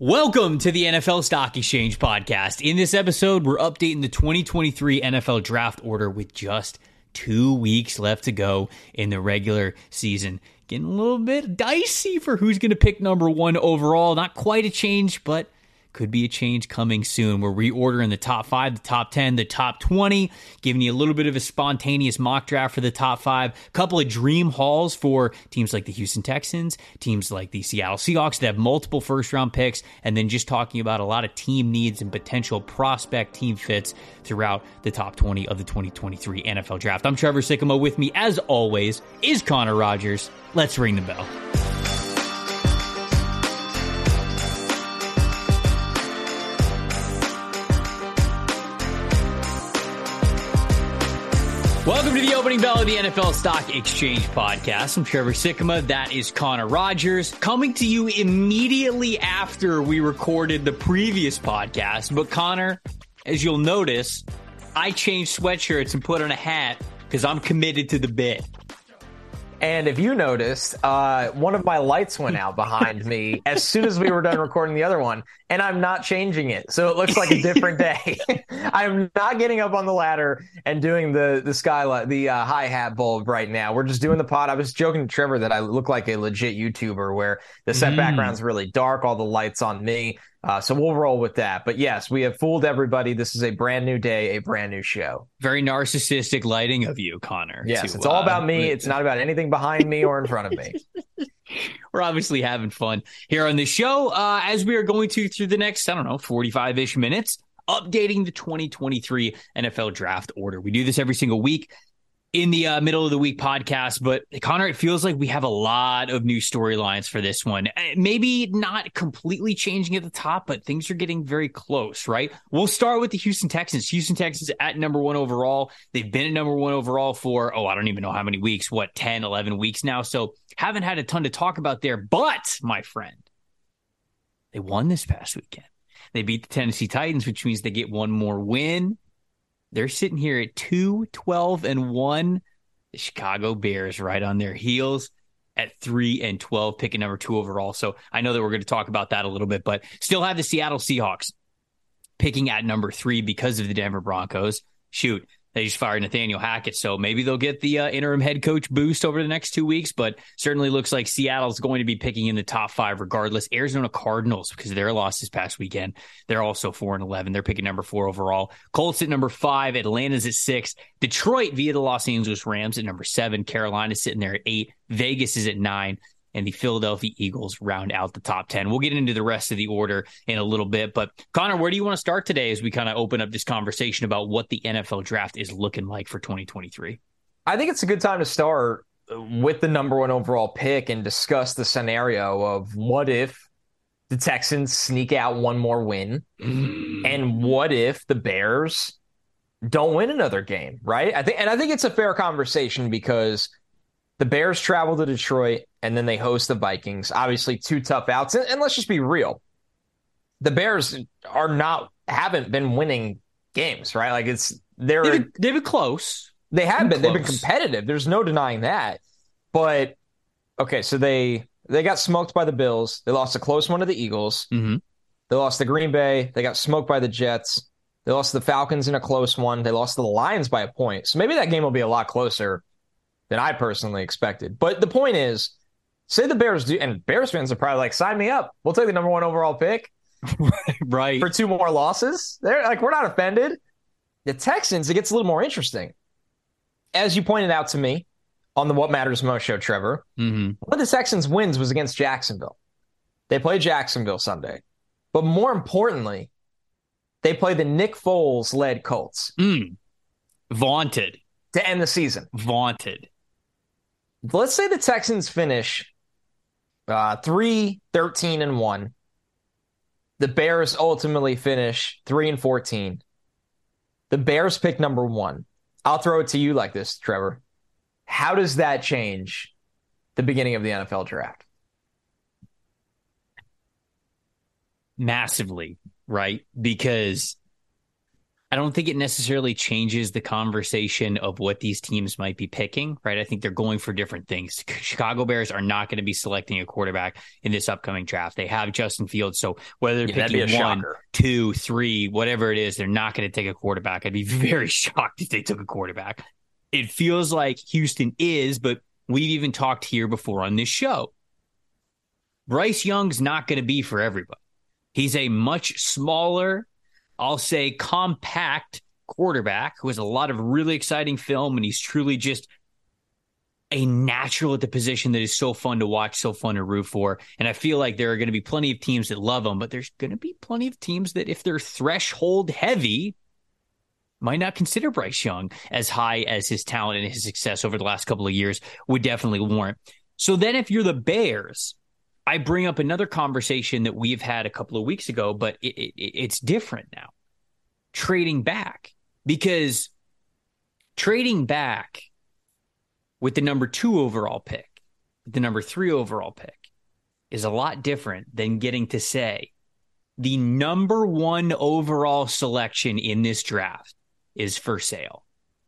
Welcome to the NFL Stock Exchange podcast. In this episode, we're updating the 2023 NFL draft order with just two weeks left to go in the regular season. Getting a little bit dicey for who's going to pick number one overall. Not quite a change, but could be a change coming soon. We're reordering the top five, the top 10, the top 20, giving you a little bit of a spontaneous mock draft for the top five, a couple of dream hauls for teams like the Houston Texans, teams like the Seattle Seahawks that have multiple first round picks, and then just talking about a lot of team needs and potential prospect team fits throughout the top 20 of the 2023 NFL draft. I'm Trevor Sikkema. With me, as always, is Connor Rogers. Let's ring the bell. Welcome to the opening bell of the NFL Stock Exchange podcast. I'm Trevor Sikkema. That is Connor Rogers coming to you immediately after we recorded the previous podcast. But Connor, as you'll notice, I changed sweatshirts and put on a hat because I'm committed to the bit. And if you noticed, uh, one of my lights went out behind me as soon as we were done recording the other one, and I'm not changing it, so it looks like a different day. I'm not getting up on the ladder and doing the the skylight, the uh, hi hat bulb right now. We're just doing the pod. I was joking to Trevor that I look like a legit YouTuber, where the set mm. background's really dark, all the lights on me. Uh, so we'll roll with that. But yes, we have fooled everybody. This is a brand new day, a brand new show. Very narcissistic lighting of you, Connor. Yes, to, it's all about me. Uh, it's not about anything behind me or in front of me. We're obviously having fun here on the show uh, as we are going to through the next, I don't know, 45 ish minutes, updating the 2023 NFL draft order. We do this every single week in the uh, middle of the week podcast. But Connor, it feels like we have a lot of new storylines for this one. Eh, maybe not completely changing at the top, but things are getting very close, right? We'll start with the Houston Texans. Houston Texans at number one overall. They've been at number one overall for, oh, I don't even know how many weeks, what, 10, 11 weeks now. So haven't had a ton to talk about there. But, my friend, they won this past weekend. They beat the Tennessee Titans, which means they get one more win. They're sitting here at 2 12 and 1. The Chicago Bears right on their heels at 3 and 12, picking number two overall. So I know that we're going to talk about that a little bit, but still have the Seattle Seahawks picking at number three because of the Denver Broncos. Shoot, they just fired Nathaniel Hackett, so maybe they'll get the uh, interim head coach boost over the next two weeks. But certainly looks like Seattle's going to be picking in the top five regardless. Arizona Cardinals, because their loss this past weekend, they're also four and eleven. They're picking number four overall. Colts at number five. Atlanta's at six. Detroit via the Los Angeles Rams at number seven. Carolina's sitting there at eight. Vegas is at nine and the Philadelphia Eagles round out the top 10. We'll get into the rest of the order in a little bit. But Connor, where do you want to start today as we kind of open up this conversation about what the NFL draft is looking like for 2023? I think it's a good time to start with the number one overall pick and discuss the scenario of what if the Texans sneak out one more win? Mm. And what if the Bears don't win another game, right? I think and I think it's a fair conversation because the Bears travel to Detroit and then they host the Vikings. Obviously, two tough outs. And, and let's just be real. The Bears are not haven't been winning games, right? Like it's they're they've been, they've been close. They have been. Close. They've been competitive. There's no denying that. But okay, so they they got smoked by the Bills. They lost a close one to the Eagles. Mm-hmm. They lost the Green Bay. They got smoked by the Jets. They lost the Falcons in a close one. They lost the Lions by a point. So maybe that game will be a lot closer than I personally expected. But the point is, say the Bears do, and Bears fans are probably like, sign me up. We'll take the number one overall pick. right. For two more losses. They're like, we're not offended. The Texans, it gets a little more interesting. As you pointed out to me on the What Matters Most show, Trevor, mm-hmm. one of the Texans' wins was against Jacksonville. They played Jacksonville Sunday. But more importantly, they play the Nick Foles led Colts. Mm. Vaunted. To end the season. Vaunted let's say the Texans finish uh, 3 13 and 1. The Bears ultimately finish 3 and 14. The Bears pick number one. I'll throw it to you like this, Trevor. How does that change the beginning of the NFL draft? Massively, right? Because I don't think it necessarily changes the conversation of what these teams might be picking, right? I think they're going for different things. Chicago Bears are not going to be selecting a quarterback in this upcoming draft. They have Justin Fields. So whether they're Yeah, picking one, shocker. two, three, whatever it is, they're not going to take a quarterback. I'd be very shocked if they took a quarterback. It feels like Houston is, but we've even talked here before on this show. Bryce Young's not going to be for everybody. He's a much smaller, I'll say compact quarterback who has a lot of really exciting film and he's truly just a natural at the position that is so fun to watch, so fun to root for. And I feel like there are going to be plenty of teams that love him, but there's going to be plenty of teams that, if they're threshold heavy, might not consider Bryce Young as high as his talent and his success over the last couple of years would definitely warrant. So then, if you're the Bears, I bring up another conversation that we've had a couple of weeks ago, but it, it, it's different now. Trading back because trading back with the number two overall pick, the number three overall pick, is a lot different than getting to say the number one overall selection in this draft is for sale.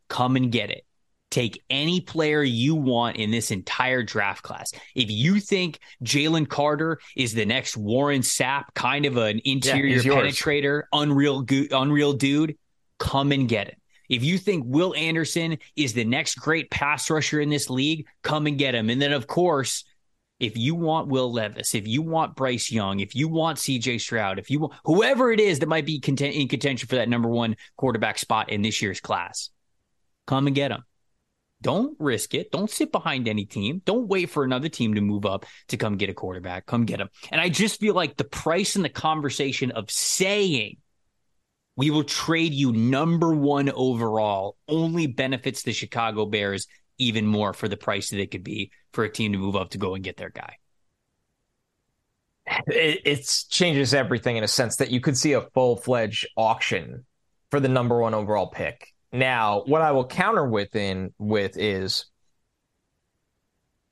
Come and get it. Take any player you want in this entire draft class. If you think Jalen Carter is the next Warren Sapp, kind of an interior yours. penetrator, unreal, go- unreal dude, come and get it. If you think Will Anderson is the next great pass rusher in this league, come and get him. And then, of course, if you want Will Levis, if you want Bryce Young, if you want CJ Stroud, if you want whoever it is that might be content, in contention for that number one quarterback spot in this year's class, come and get him. Don't risk it. Don't sit behind any team. Don't wait for another team to move up to come get a quarterback. Come get him. And I just feel like the price and the conversation of saying we will trade you number one overall only benefits the Chicago Bears even more for the price that it could be for a team to move up to go and get their guy. it, it changes everything in a sense that you could see a full fledged auction for the number one overall pick. Now, what I will counter within with is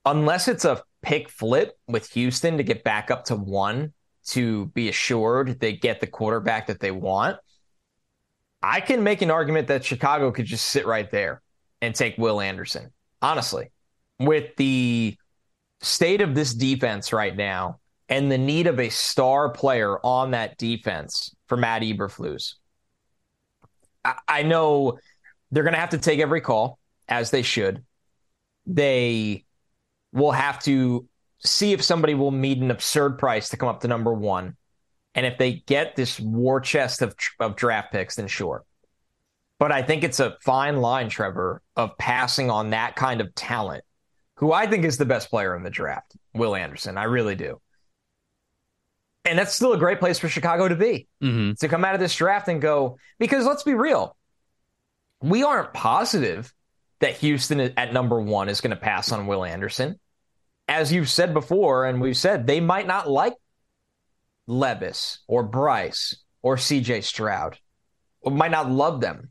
unless it's a pick flip with Houston to get back up to one to be assured they get the quarterback that they want, I can make an argument that Chicago could just sit right there and take Will Anderson. Honestly, with the state of this defense right now and the need of a star player on that defense for Matt Eberflus, I, I know they're going to have to take every call as they should. They will have to see if somebody will meet an absurd price to come up to number one. And if they get this war chest of, of draft picks, then sure. But I think it's a fine line, Trevor, of passing on that kind of talent, who I think is the best player in the draft, Will Anderson. I really do. And that's still a great place for Chicago to be Mm-hmm. to come out of this draft and go, because let's be real, we aren't positive that Houston at number one is going to pass on Will Anderson. As you've said before, and we've said, they might not like Levis or Bryce or CJ Stroud, or might not love them.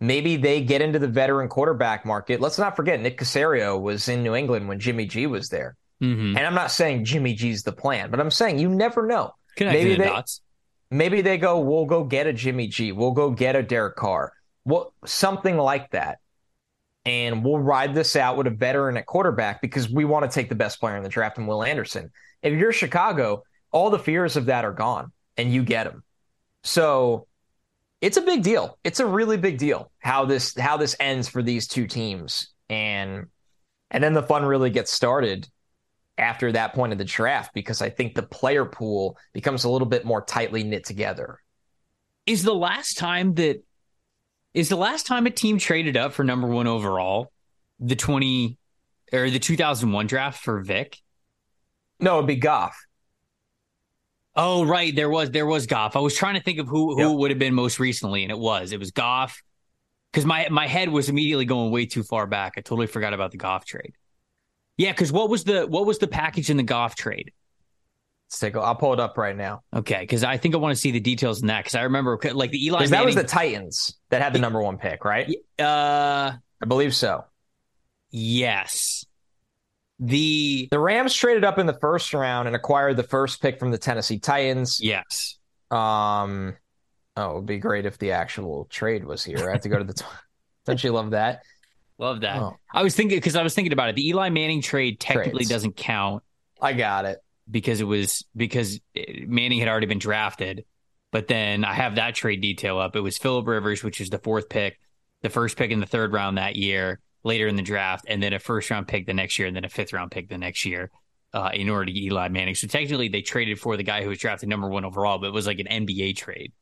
Maybe they get into the veteran quarterback market. Let's not forget, Nick Caserio was in New England when Jimmy G was there. Mm-hmm. And I'm not saying Jimmy G's the plan, but I'm saying you never know. Connecting maybe they- dots. Maybe they go, we'll go get a Jimmy G. We'll go get a Derek Carr. Well, something like that. And we'll ride this out with a veteran at quarterback because we want to take the best player in the draft and Will Anderson. If you're Chicago, all the fears of that are gone and you get him. So it's a big deal. It's a really big deal how this how this ends for these two teams. And and then the fun really gets started after that point of the draft because I think the player pool becomes a little bit more tightly knit together. Is the last time that is the last time a team traded up for number one overall the 20 or the 2001 draft for Vick? No, it'd be Goff. Oh, right. There was there was Goff. I was trying to think of who who Yep. would have been most recently, and it was it was Goff. Because my my head was immediately going way too far back. I totally forgot about the Goff trade. Yeah, because what was the what was the package in the Goff trade? A, I'll pull it up right now Okay, because I think I want to see the details in that. Because I remember like the Eli because that was the Titans that had the number one pick, right? uh, I believe so. yes, the The Rams traded up in the first round and acquired the first pick from the Tennessee Titans. yes. Um, Oh, it would be great if the actual trade was here. I have to go to the. T- Don't you love that? Love that. Oh. I was thinking because I was thinking about it. The Eli Manning trade technically Trades. doesn't count. I got it because it was because Manning had already been drafted. But then I have that trade detail up. It was Philip Rivers, which is the fourth pick, the first pick in the third round that year, later in the draft, and then a first round pick the next year, and then a fifth round pick the next year. Uh, in order to get Eli Manning. So technically, they traded for the guy who was drafted number one overall, but it was like an NBA trade.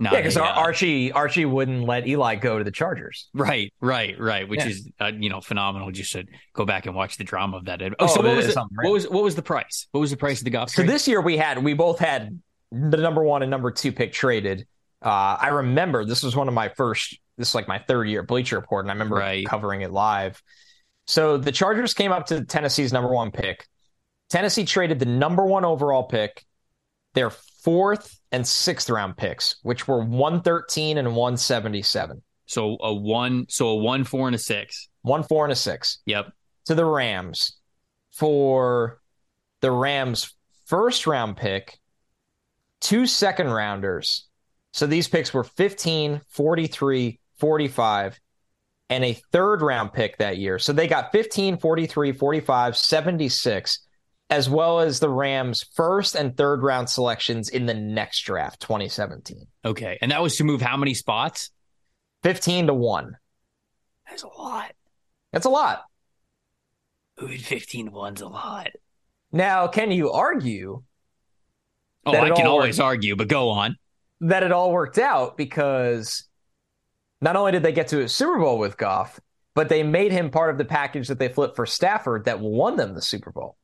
Not yeah, because uh, Archie Archie wouldn't let Eli go to the Chargers. Right, right, right. Which yeah. is uh, you know phenomenal. Just to go back and watch the drama of that. Oh, oh so what was, the, what was what was the price? What was the price of the Goff? So this year we had we both had the number one and number two pick traded. Uh, I remember this was one of my first. This is like my third year at Bleacher Report, and I remember right. covering it live. So the Chargers came up to Tennessee's number one pick. Tennessee traded the number one overall pick, their fourth and sixth round picks, which were 113 and 177. So a one, so a one, four, and a six. One, four, and a six. Yep. To the Rams for the Rams' first round pick, two second rounders. So these picks were 15, 43, 45, and a third round pick that year. So they got 15, 43, 45, 76 as well as the Rams' first and third round selections in the next draft, 2017. Okay. And that was to move how many spots? 15 to 1. That's a lot. That's a lot. Moving 15 to 1's a lot. Now, can you argue? Oh, I can always worked, argue, but go on. That it all worked out because not only did they get to a Super Bowl with Goff, but they made him part of the package that they flipped for Stafford that won them the Super Bowl.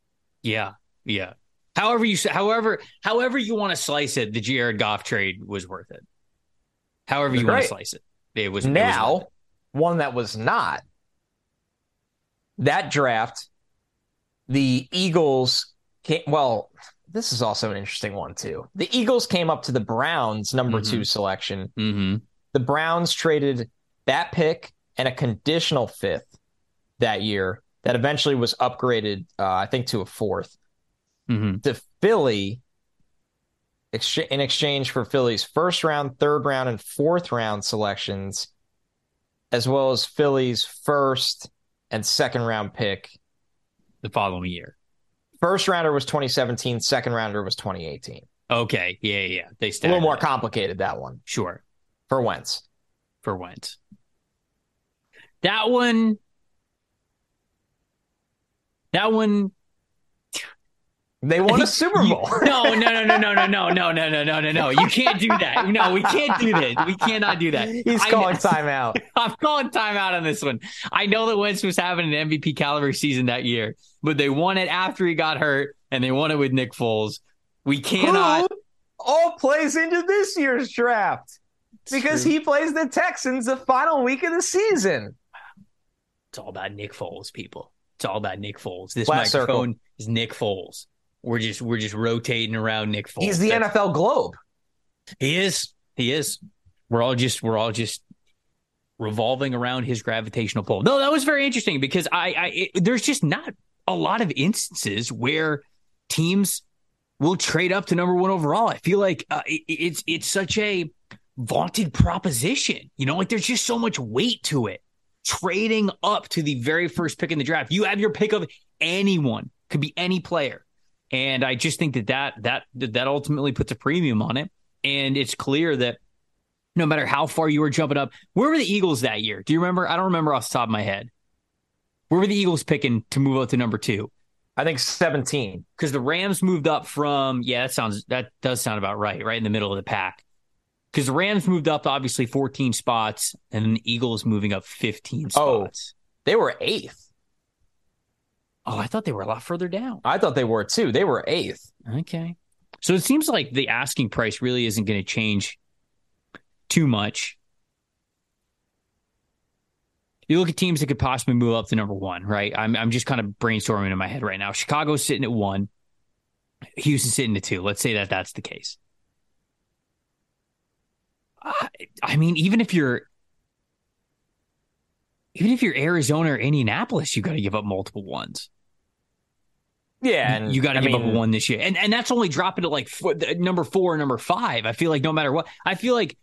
Yeah, yeah. However you however however you want to slice it, the Jared Goff trade was worth it. However you want to slice it, it was now it was one that was not. That draft, the Eagles came. Well, this is also an interesting one too. The Eagles came up to the Browns number mm-hmm. two selection. Mm-hmm. The Browns traded that pick and a conditional fifth that year that eventually was upgraded, uh, I think, to a 4th mm-hmm. to Philly ex- in exchange for Philly's first round, third round, and fourth round selections, as well as Philly's first and second round pick the following year. First rounder was 2017, second rounder was 2018. Okay. Yeah, yeah. They a little more complicated, that one. Sure. For Wentz. For Wentz. That one that one they won a Super Bowl. no, no, no, no, no, no, no, no, no, no, no, no, no. You can't do that. No, we can't do that. We cannot do that. He's calling timeout. I'm calling timeout on this one. I know that Wentz was having an MVP caliber season that year, but they won it after he got hurt, and they won it with Nick Foles. We cannot. Who all plays into this year's draft because he plays the Texans the final week of the season. It's all about Nick Foles, people. It's all about Nick Foles. This Last microphone circle. is Nick Foles. We're just we're just rotating around Nick Foles. He's the That's, NFL globe. He is. He is. We're all just we're all just revolving around his gravitational pull. No, that was very interesting because I, I it, there's just not a lot of instances where teams will trade up to number one overall. I feel like uh, it, it's it's such a vaunted proposition. You know, like there's just so much weight to it trading up to the very first pick in the draft. You have your pick of anyone, could be any player. And I just think that that that that ultimately puts a premium on it. And it's clear that no matter how far you were jumping up, where were the Eagles that year? Do you remember? I don't remember off the top of my head. Where were the Eagles picking to move up to number two? I think 17. Because the Rams moved up from, yeah, that sounds that does sound about right, right in the middle of the pack because the Rams moved up obviously 14 spots, and the Eagles moving up 15 spots. Oh, they were eighth. Oh, I thought they were a lot further down. I thought they were too. They were eighth. Okay. So it seems like the asking price really isn't going to change too much. You look at teams that could possibly move up to number one, right? I'm I'm just kind of brainstorming in my head right now. Chicago's sitting at one, Houston sitting at two. Let's say that that's the case. I mean, even if you're even if you're Arizona or Indianapolis, you got to give up multiple ones. Yeah, you got to give mean, up one this year, and and that's only dropping to like four, number four, or number five. I feel like no matter what, I feel like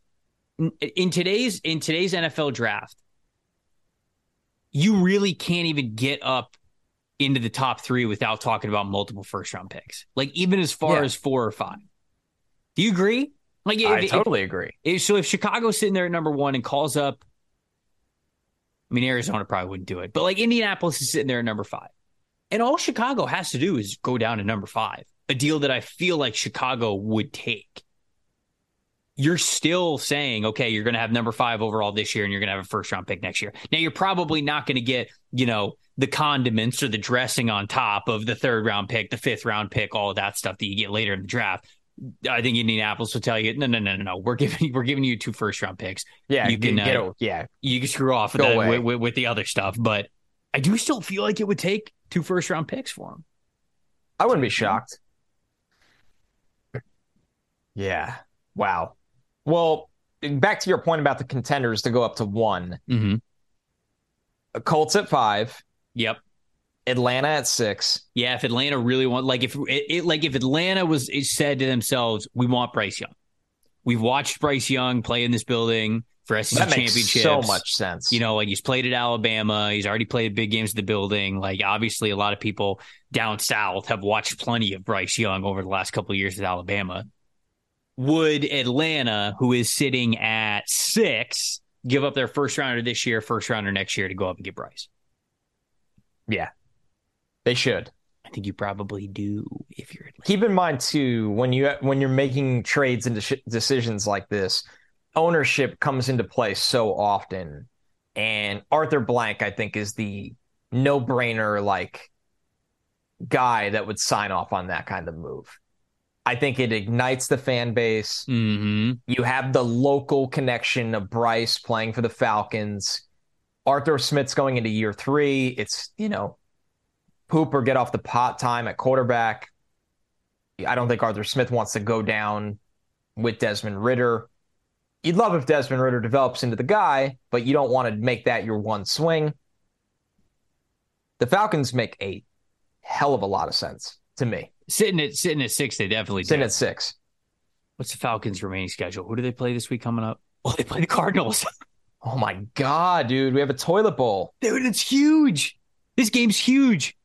in today's in today's NFL draft, you really can't even get up into the top three without talking about multiple first round picks. Like even as far Yeah. as four or five. Do you agree? Like if, I if- totally agree. if- so if Chicago's sitting there at number one and calls up, I mean Arizona probably wouldn't do it, but like Indianapolis is sitting there at number five, and all Chicago has to do is go down to number five, a deal that I feel like Chicago would take. You're still saying, okay, you're going to have number five overall this year, and you're going to have a first round pick next year. Now you're probably not going to get, you know, the condiments or the dressing on top of the third round pick, the fifth round pick, all of that stuff that you get later in the draft. I think Indianapolis will tell you, no, no, no, no, no. We're giving we're giving you two first round picks. Yeah, You can, get uh, yeah. You can screw off with, that, with, with the other stuff, but I do still feel like it would take two first round picks for him. I wouldn't be shocked. Yeah. Wow. Well, back to your point about the contenders to go up to one. Mm-hmm. Colts at five, Yep. Atlanta at six. Yeah. If Atlanta really want, like if it, it like if Atlanta was it said to themselves, we want Bryce Young. We've watched Bryce Young play in this building for SEC That makes championships. so much sense. You know, like he's played at Alabama. He's already played big games at the building. Like obviously, a lot of people down south have watched plenty of Bryce Young over the last couple of years at Alabama. Would Atlanta, who is sitting at six, give up their first rounder this year, first rounder next year to go up and get Bryce? yeah, they should. I think you probably do if you're Atlanta. Keep in mind too when you when you're making trades and deci- decisions like this, ownership comes into play so often, and Arthur Blank I think is the no brainer like guy that would sign off on that kind of move. I think it ignites the fan base. Mm-hmm. You have the local connection of Bryce playing for the Falcons. Arthur Smith's going into year three. It's, you know, poop or get off the pot time at quarterback. I don't think Arthur Smith wants to go down with Desmond Ridder. You'd love if Desmond Ridder develops into the guy, but you don't want to make that your one swing. The Falcons make a hell of a lot of sense to me. Sitting at sitting at six, they definitely Sitting do. at six. What's the Falcons' remaining schedule? Who do they play this week coming up? Well, they play the Cardinals. Oh my God, dude. We have a toilet bowl. Dude, it's huge. This game's huge.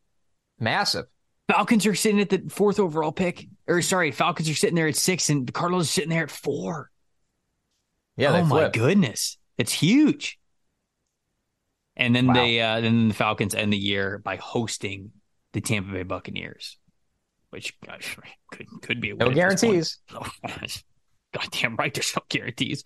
Massive. Falcons are sitting at the fourth overall pick. Or sorry, Falcons are sitting there at six, and the Cardinals are sitting there at four. Yeah, oh my goodness, it's huge. And then Wow. they, uh, then the Falcons end the year by hosting the Tampa Bay Buccaneers, which gosh, could could be a No win at this guarantees. Goddamn right, there's no guarantees.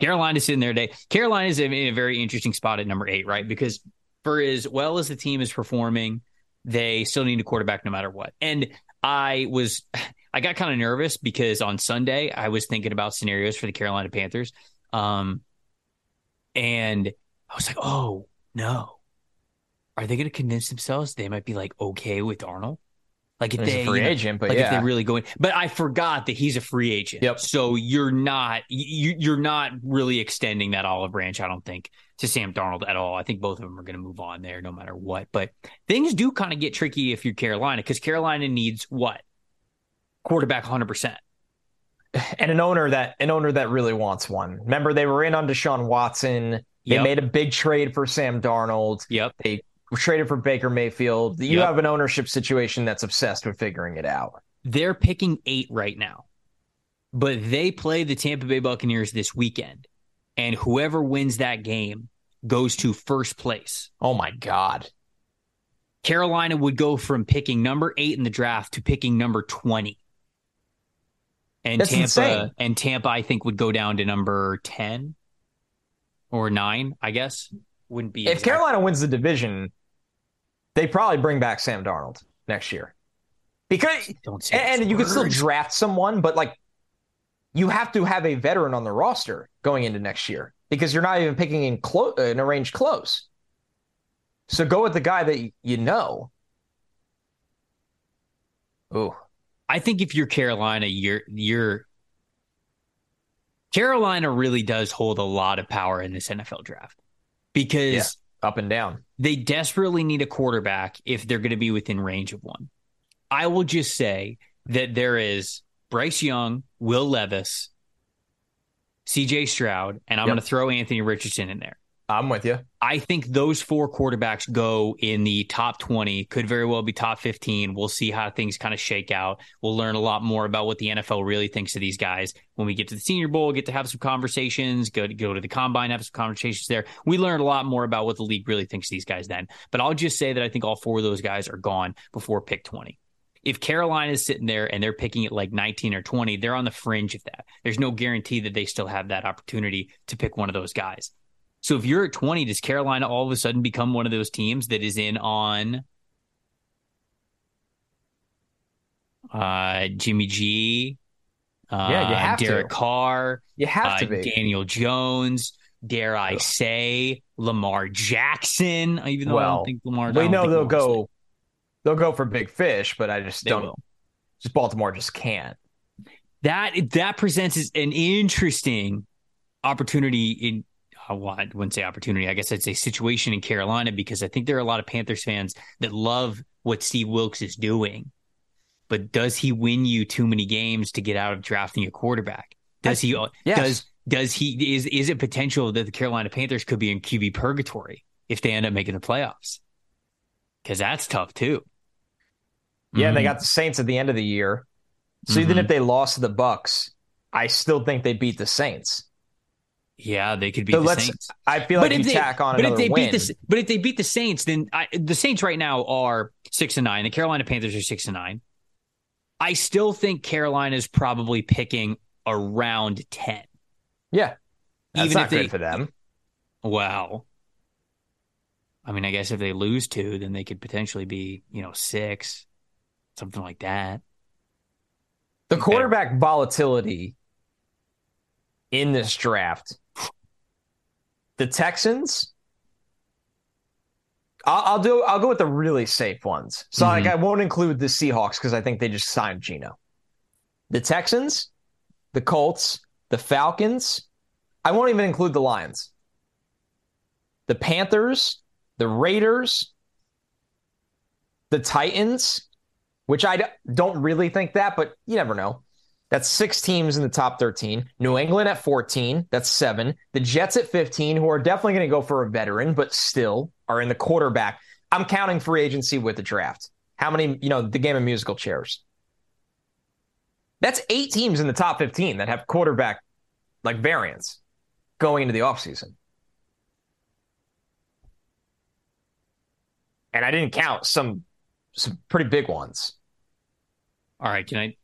Carolina's in there today. Carolina's in a very interesting spot at number eight, right? Because for as well as the team is performing, they still need a quarterback no matter what. And I was, I got kind of nervous because on Sunday I was thinking about scenarios for the Carolina Panthers, um, and I was like, oh no, are they going to convince themselves they might be like okay with Darnold? Like if He's they a free you know, agent, but like if they really go in. But I forgot that he's a free agent. Yep. So you're not you you're not really extending that olive branch, I don't think, to Sam Darnold at all. I think both of them are going to move on there no matter what. But things do kind of get tricky if you're Carolina because Carolina needs what quarterback 100. percent and an owner that an owner that really wants one. Remember, they were in on Deshaun Watson. They Yep. made a big trade for Sam Darnold. Yep. They traded for Baker Mayfield. You Yep. have an ownership situation that's obsessed with figuring it out. They're picking eight right now, but they play the Tampa Bay Buccaneers this weekend, and whoever wins that game goes to first place. Oh my God. Carolina would go from picking number eight in the draft to picking number 20. And That's Tampa insane. and Tampa, I think, would go down to number 10 or nine, I guess. Wouldn't be If exact- Carolina wins the division, they probably bring back Sam Darnold next year. Because and, and you could still draft someone, but like you have to have a veteran on the roster going into next year because you're not even picking in close uh, in a range close. So go with the guy that you know. Ooh, I think if you're Carolina, you're you're Carolina really does hold a lot of power in this NFL draft because. Up and down. they desperately need a quarterback if they're going to be within range of one. I will just say that there is Bryce Young, Will Levis, CJ Stroud, and I'm Yep. going to throw Anthony Richardson in there. I'm with you. I think those four quarterbacks go in the top 20, could very well be top 15. We'll see how things kind of shake out. We'll learn a lot more about what the NFL really thinks of these guys when we get to the Senior Bowl, get to have some conversations, go to, go to the combine, have some conversations there. We learn a lot more about what the league really thinks of these guys then. But I'll just say that I think all four of those guys are gone before pick 20. If Carolina is sitting there and they're picking it like 19 or 20, they're on the fringe of that. There's no guarantee that they still have that opportunity to pick one of those guys. So if you're at 20, does Carolina all of a sudden become one of those teams that is in on uh, Jimmy G, uh, Yeah, you have to. Derek Carr, You have uh, to be. Daniel Jones, dare I say, Lamar Jackson, even though I don't think Lamar we know they'll Lamar's go. They'll go for big fish, but I just They don't. will. Just Baltimore just can't. that that presents an interesting opportunity in uh, well, I wouldn't say opportunity. I guess I'd say situation in Carolina because I think there are a lot of Panthers fans that love what Steve Wilks is doing. But does he win you too many games to get out of drafting a quarterback? Does he Yes. does does he is is it potential that the Carolina Panthers could be in QB purgatory if they end up making the playoffs? Because that's tough too. Yeah, and they got the Saints at the end of the year. So even Mhm. if they lost to the Bucks, I still think they beat the Saints. Yeah, they could beat So the. Saints. I feel like you tack on but if they win. beat the but if they beat the Saints, then I, the Saints right now are six and nine. The Carolina Panthers are six and nine. I still think Carolina is probably picking around ten. yeah, that's even not if they- good for them. Wow. I mean, I guess if they lose two, then they could potentially be, you know, six, something like that. The quarterback volatility in this draft. The Texans. I'll, I'll do. I'll go with the really safe ones. So like, Mhm. I won't include the Seahawks because I think they just signed Geno. The Texans, the Colts, the Falcons. I won't even include the Lions. The Panthers, the Raiders, the Titans, which I d- don't really think that, but you never know. That's six teams in the top 13. New England at 14. That's seven. The Jets at 15, who are definitely going to go for a veteran, but still are in the quarterback. I'm counting free agency with the draft. How many, you know, the game of musical chairs? That's eight teams in the top 15 that have quarterback like variants going into the offseason. And I didn't count some some pretty big ones. All right, can I?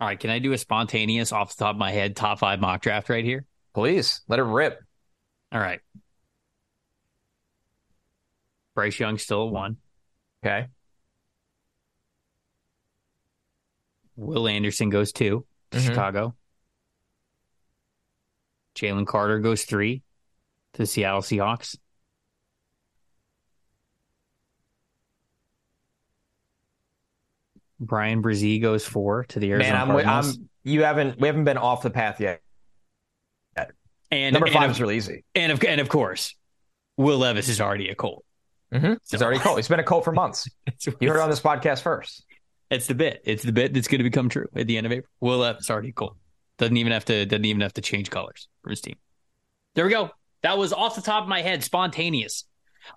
All right, can I do a spontaneous off the top of my head top five mock draft right here? Please let it rip. All right. Bryce Young still at one. Okay. Will Anderson goes two to Mhm. Chicago. Jalen Carter goes three to the Seattle Seahawks. Bryan Bresee goes four to the Arizona Man, I'm, wi- Cardinals. I'm you haven't we haven't been off the path yet. and Number and five of, is really easy. and of and of course, Will Levis is already a Colt. Mm-hmm. He's already cold. He's been a cold for months. You heard it on this podcast first. It's the bit. It's the bit that's going to become true at the end of April. Will Levis already cool. Doesn't even have to. Doesn't even have to change colors for his team. There we go. That was off the top of my head, spontaneous.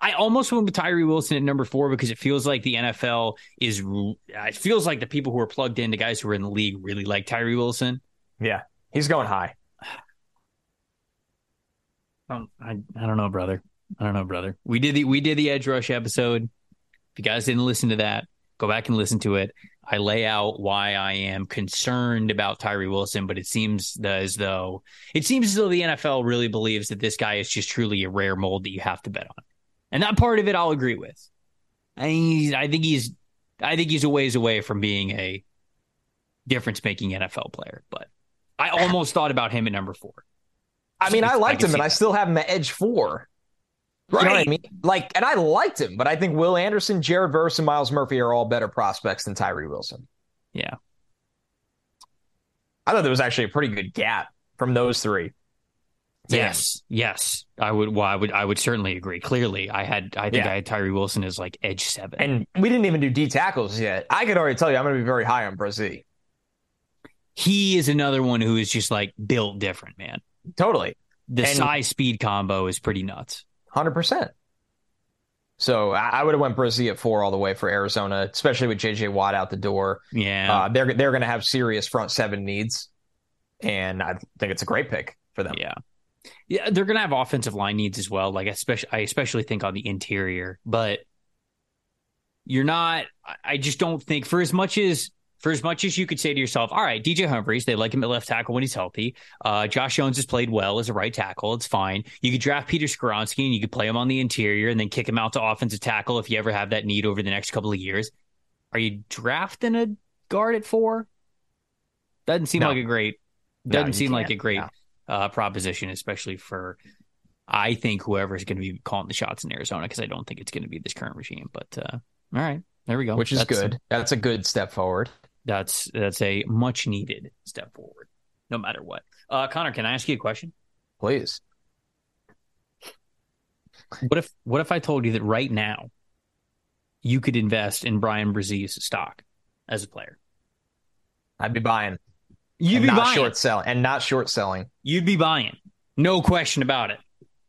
I almost went with Tyree Wilson at number four because it feels like the NFL is. It feels like the people who are plugged into guys who are in the league really like Tyree Wilson. Yeah, he's going high. Um, I I don't know, brother. I don't know, brother. We did the we did the edge rush episode. If you guys didn't listen to that, go back and listen to it. I lay out why I am concerned about Tyree Wilson, but it seems as though it seems as though the NFL really believes that this guy is just truly a rare mold that you have to bet on, and that part of it I'll agree with. I I think he's I think he's a ways away from being a difference making NFL player, but I almost thought about him at number four. I mean, I I liked can him, and I still have him at edge four. You know what I Right. mean? Like, and I liked him, but I think Will Anderson, Jared Verse, and Myles Murphy are all better prospects than Tyree Wilson. Yeah. I thought there was actually a pretty good gap from those three. Yes, yes, I would. Well, I would. I would certainly agree. Clearly, I had. I think Yeah. I had Tyree Wilson as like edge seven. And we didn't even do D tackles yet. I could already tell you I'm going to be very high on Bresee. he is another one who is just like built different, man. Totally. The And- size speed combo is pretty nuts. Hundred percent. So I would have went Bresee at four all the way for Arizona, especially with JJ Watt out the door. Yeah. Uh, they're they're going to have serious front seven needs, and I think it's a great pick for them. Yeah. Yeah, they're gonna have offensive line needs as well. Like especially I especially think on the interior, but you're not I- just don't think for as much as for as much as you could say to yourself, all right, DJ Humphries, they like him at left tackle when he's healthy. Uh, Josh Jones has played well as a right tackle. It's fine. You could draft Peter Skoronski and you could play him on the interior and then kick him out to offensive tackle if you ever have that need over the next couple of years. Are you drafting a guard at four? Doesn't seem No. like a great doesn't you seem like can't. a great No. Uh, proposition, especially for I think whoever is going to be calling the shots in Arizona because I don't think it's going to be this current regime. But uh, all right, there we go. which is That's- good. That's a good step forward. That's that's a much needed step forward, no matter what. Uh, Connor, can I ask you a question? Please. What if what if I told you that right now you could invest in Bryan Bresee's stock as a player? I'd be buying. You'd be not buying. short selling and not short selling. You'd be buying. No question about it.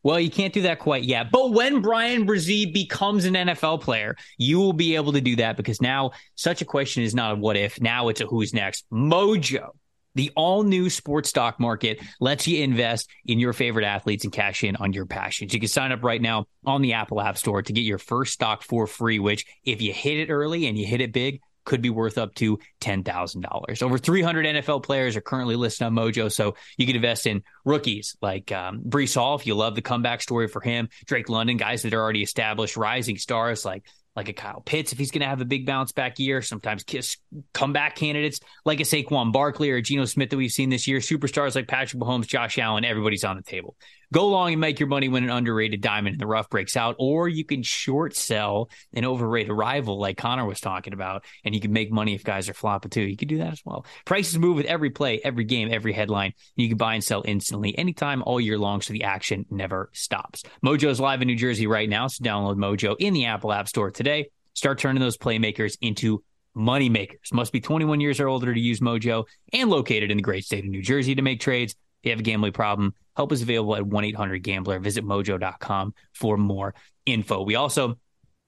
Well, you can't do that quite yet. But when Bryan Bresee becomes an NFL player, you will be able to do that because now such a question is not a what if. Now it's a who's next. Mojo, the all new sports stock market, lets you invest in your favorite athletes and cash in on your passions. You can sign up right now on the Apple App Store to get your first stock for free, which if you hit it early and you hit it big, could be worth up to $10,000. Over 300 NFL players are currently listed on Mojo, so you can invest in rookies like um, Breece Hall, if you love the comeback story for him, Drake London, guys that are already established, rising stars like like a Kyle Pitts, if he's going to have a big bounce back year, sometimes kiss comeback candidates like a Saquon Barkley or a Geno Smith that we've seen this year, superstars like Patrick Mahomes, Josh Allen, everybody's on the table. Go long and make your money when an underrated diamond in the rough breaks out, or you can short sell an overrated rival like Connor was talking about, and you can make money if guys are flopping too. You can do that as well. Prices move with every play, every game, every headline. You can buy and sell instantly, anytime, all year long, so the action never stops. Mojo's live in New Jersey right now, so download Mojo in the Apple App Store today. Start turning those playmakers into money makers. Must be 21 years or older to use Mojo and located in the great state of New Jersey to make trades. If you have a gambling problem, help is available at 1 800 Gambler. Visit mojo.com for more info. We also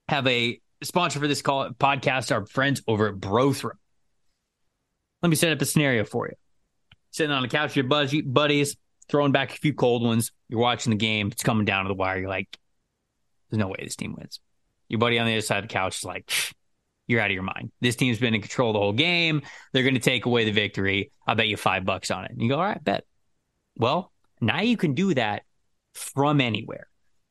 have a sponsor for this call podcast, our friends over at BroThrow. Let me set up a scenario for you. Sitting on the couch with your buddies, throwing back a few cold ones. You're watching the game. It's coming down to the wire. You're like, there's no way this team wins. Your buddy on the other side of the couch is like, you're out of your mind. This team's been in control the whole game. They're going to take away the victory. I'll bet you five bucks on it. And you go, all right, bet. Well, now you can do that from anywhere.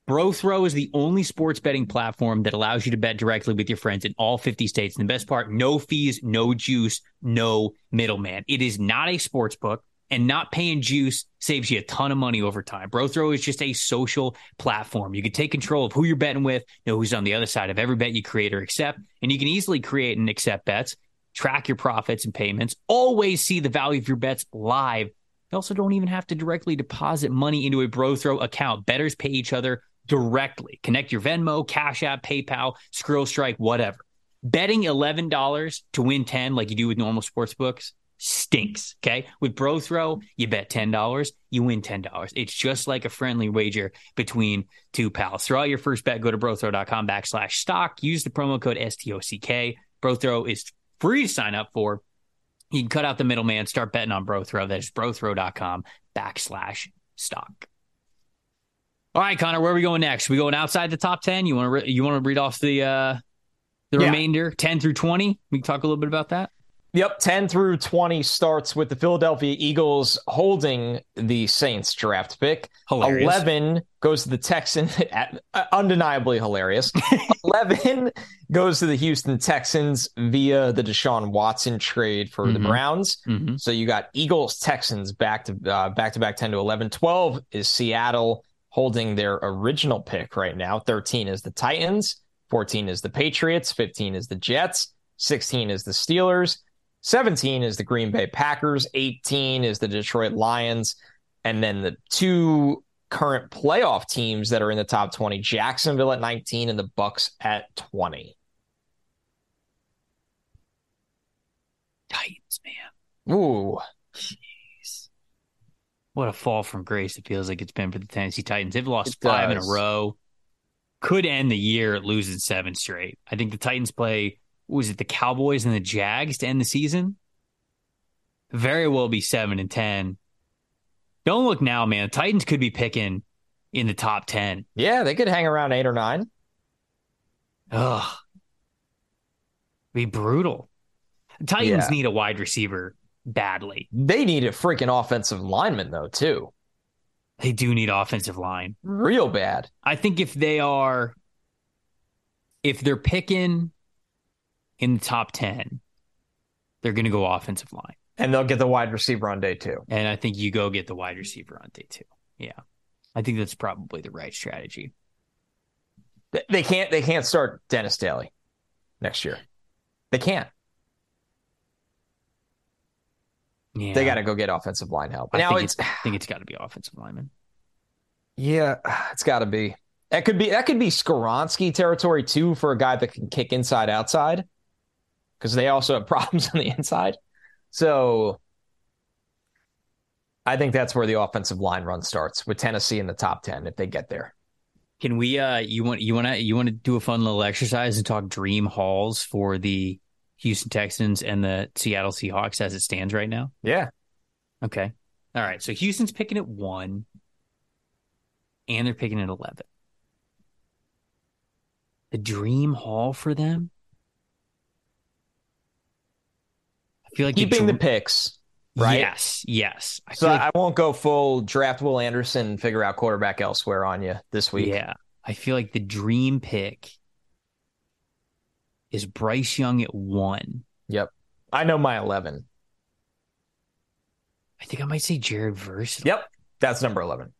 BroThrow is the only sports betting platform that allows you to bet directly with your friends in all 50 states. And the best part, no fees, no juice, no middleman. It is not a sports book and not paying juice saves you a ton of money over time. BroThrow is just a social platform. You can take control of who you're betting with, know who's on the other side of every bet you create or accept, and you can easily create and accept bets, track your profits and payments, always see the value of your bets live. You also don't even have to directly deposit money into a BroThrow account. Bettors pay each other directly. Connect your Venmo, Cash App, PayPal, Skrill Strike, whatever. Betting $11 to win 10 like you do with normal sports books stinks. Okay. With BroThrow, you bet $10, you win $10. It's just like a friendly wager between two pals. Throw out your first bet, go to brothrow.com backslash stock, use the promo code STOCK. BroThrow is free to sign up for. You can cut out the middleman, start betting on BroThrow. That is brothrow.com backslash stock. All right, Connor, where are we going next? we going outside the top 10? You want to re- you want to read off the uh the Yeah. remainder 10 through 20? We can talk a little bit about that. Yep, 10 through 20 starts with the Philadelphia Eagles holding the Saints draft pick. Hilarious. 11 goes to the Texans, undeniably hilarious. 11 goes to the Houston Texans via the Deshaun Watson trade for the Mhm. Browns. Mhm. So you got Eagles, Texans back to uh, back to back 10 to 11. 12 is Seattle holding their original pick right now. 13 is the Titans, 14 is the Patriots, 15 is the Jets, 16 is the Steelers, 17 is the Green Bay Packers, 18 is the Detroit Lions, and then the two current playoff teams that are in the top 20, Jacksonville at 19 and the Bucks at 20. Titans, man. Ooh, Jeez. What a fall from grace it feels like it's been for the Tennessee Titans. They've lost It five in a row. Could end the year losing seven straight. I think the Titans play, what was it, the Cowboys and the Jags to end the season? Very well be seven and 10. Don't look now, man. The Titans could be picking in the top 10. Yeah, they could hang around eight or nine. Ugh. Be brutal. The Titans Yeah. need a wide receiver badly. They need a freaking offensive lineman though, too. They do need offensive line. Real bad. I think if they are, if they're picking in the top 10, they're going to go offensive line. And they'll get the wide receiver on day two. And I think you go get the wide receiver on day two. Yeah. I think that's probably the right strategy. They- can't they can't start Dennis Daley next year. They can't. Yeah. They got to go get offensive line help. I now think it's it's, I think it's got to be offensive lineman. yeah, it's got to be. That could be that could be Skoronski territory too for a guy that can kick inside outside because they also have problems on the inside. So I think that's where the offensive line run starts with Tennessee in the top 10 if they get there. Can we uh you want you want to you want to do a fun little exercise and talk dream hauls for the Houston Texans and the Seattle Seahawks as it stands right now? Yeah. Okay. All right. So Houston's picking at 1 and they're picking at 11. The dream haul for them? I feel like Keeping the picks, right? Yes, yes. I So like I won't go full draft Will Anderson and figure out quarterback elsewhere on you this week. Yeah. I feel like the dream pick is Bryce Young at one. Yep. I know my 11. I think I might say Jared Verse. Yep. That's number 11.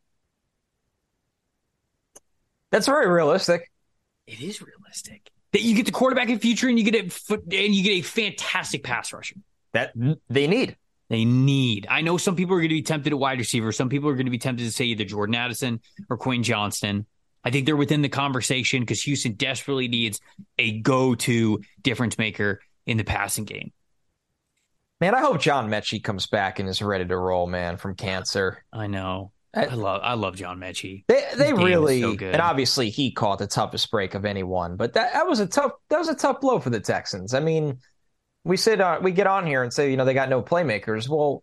That's very realistic. It is realistic. That you get the quarterback in the future and you get a foot and you get a fantastic pass rusher. That hmm? they need. They need. I know some people are going to be tempted at wide receiver. Some people are going to be tempted to say either Jordan Addison or Quinn Johnston. I think they're within the conversation because Houston desperately needs a go-to difference maker in the passing game. Man, I hope John Metchie comes back and is ready to roll, man, from cancer. I know. I- I love. I love John Metchie. They they really so good. and obviously he caught the toughest break of anyone, but that, that was a tough that was a tough blow for the Texans. I mean, we sit on we get on here and say, you know, they got no playmakers. Well,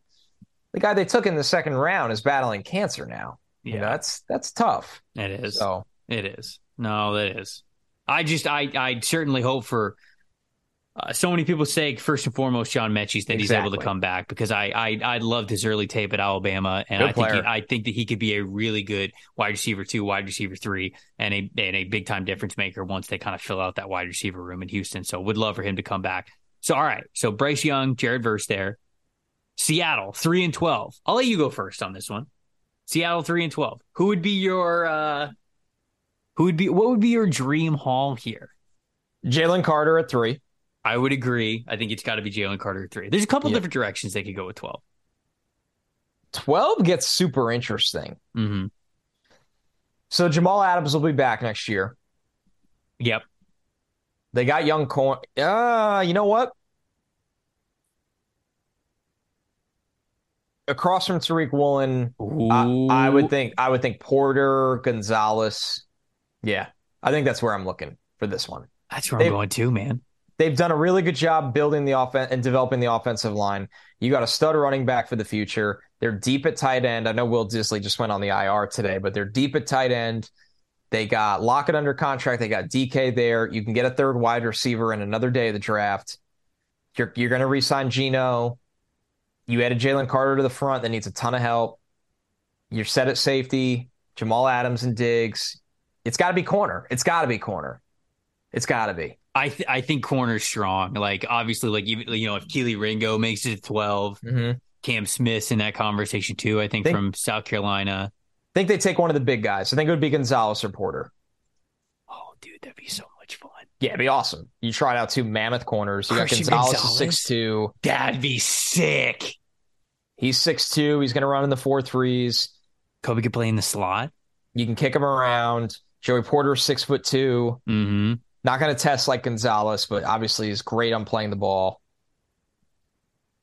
the guy they took in the second round is battling cancer now. You know, that's that's tough. it is. So It is. No, that is. I just, I, I certainly hope for uh, so many people's sake. First and foremost, John Metchie's that he's able to come back because I, I, I loved his early tape at Alabama, and Good I think, he. I think that he could be a really good wide receiver two, wide receiver three, and a, and a big time difference maker once they kind of fill out that wide receiver room in Houston. So, would love for him to come back. So, all right. So Bryce Young, Jared Verse there. Seattle three and twelve. I'll let you go first on this one. Seattle three and twelve. Who would be your uh who would be what would be your dream haul here? Jalen Carter at three. I would agree. I think it's got to be Jalen Carter at three. There's a couple Yeah. different directions they could go with 12 Twelve gets super interesting. Mm-hmm. So Jamal Adams will be back next year. Yep. They got young corn. Uh, you know what? Across from Tariq Woolen, I, I would think I would think Porter, Gonzalez. Yeah, I think that's where I'm looking for this one. That's where they- I'm going to, man. They've done a really good job building the offense and developing the offensive line. You got a stud running back for the future. They're deep at tight end. I know Will Dissly just went on the IR today, but they're deep at tight end. They got Lockett under contract. They got DK there. You can get a third wide receiver in another day of the draft. You're you're going to re-sign Geno. You added Jalen Carter to the front that needs a ton of help. You're set at safety. Jamal Adams and Diggs. It's got to be corner. It's got to be corner. It's got to be. I th- I think corner's strong. Like obviously, like even you know if Kelee Ringo makes it to 12, Mm-hmm. Cam Smith's in that conversation too. I think, Think- from South Carolina. I think they take one of the big guys. I think it would be Gonzalez or Porter. Oh, dude, that'd be so. Yeah, it'd be awesome. You tried out two mammoth corners. You got Christian Gonzalez, six two. That'd be sick. He's six two. He's going to run in the four threes. Coby could play in the slot. You can kick him around. Joey Porter, six foot two. Mm-hmm. Not going to test like Gonzalez, but obviously is great on playing the ball.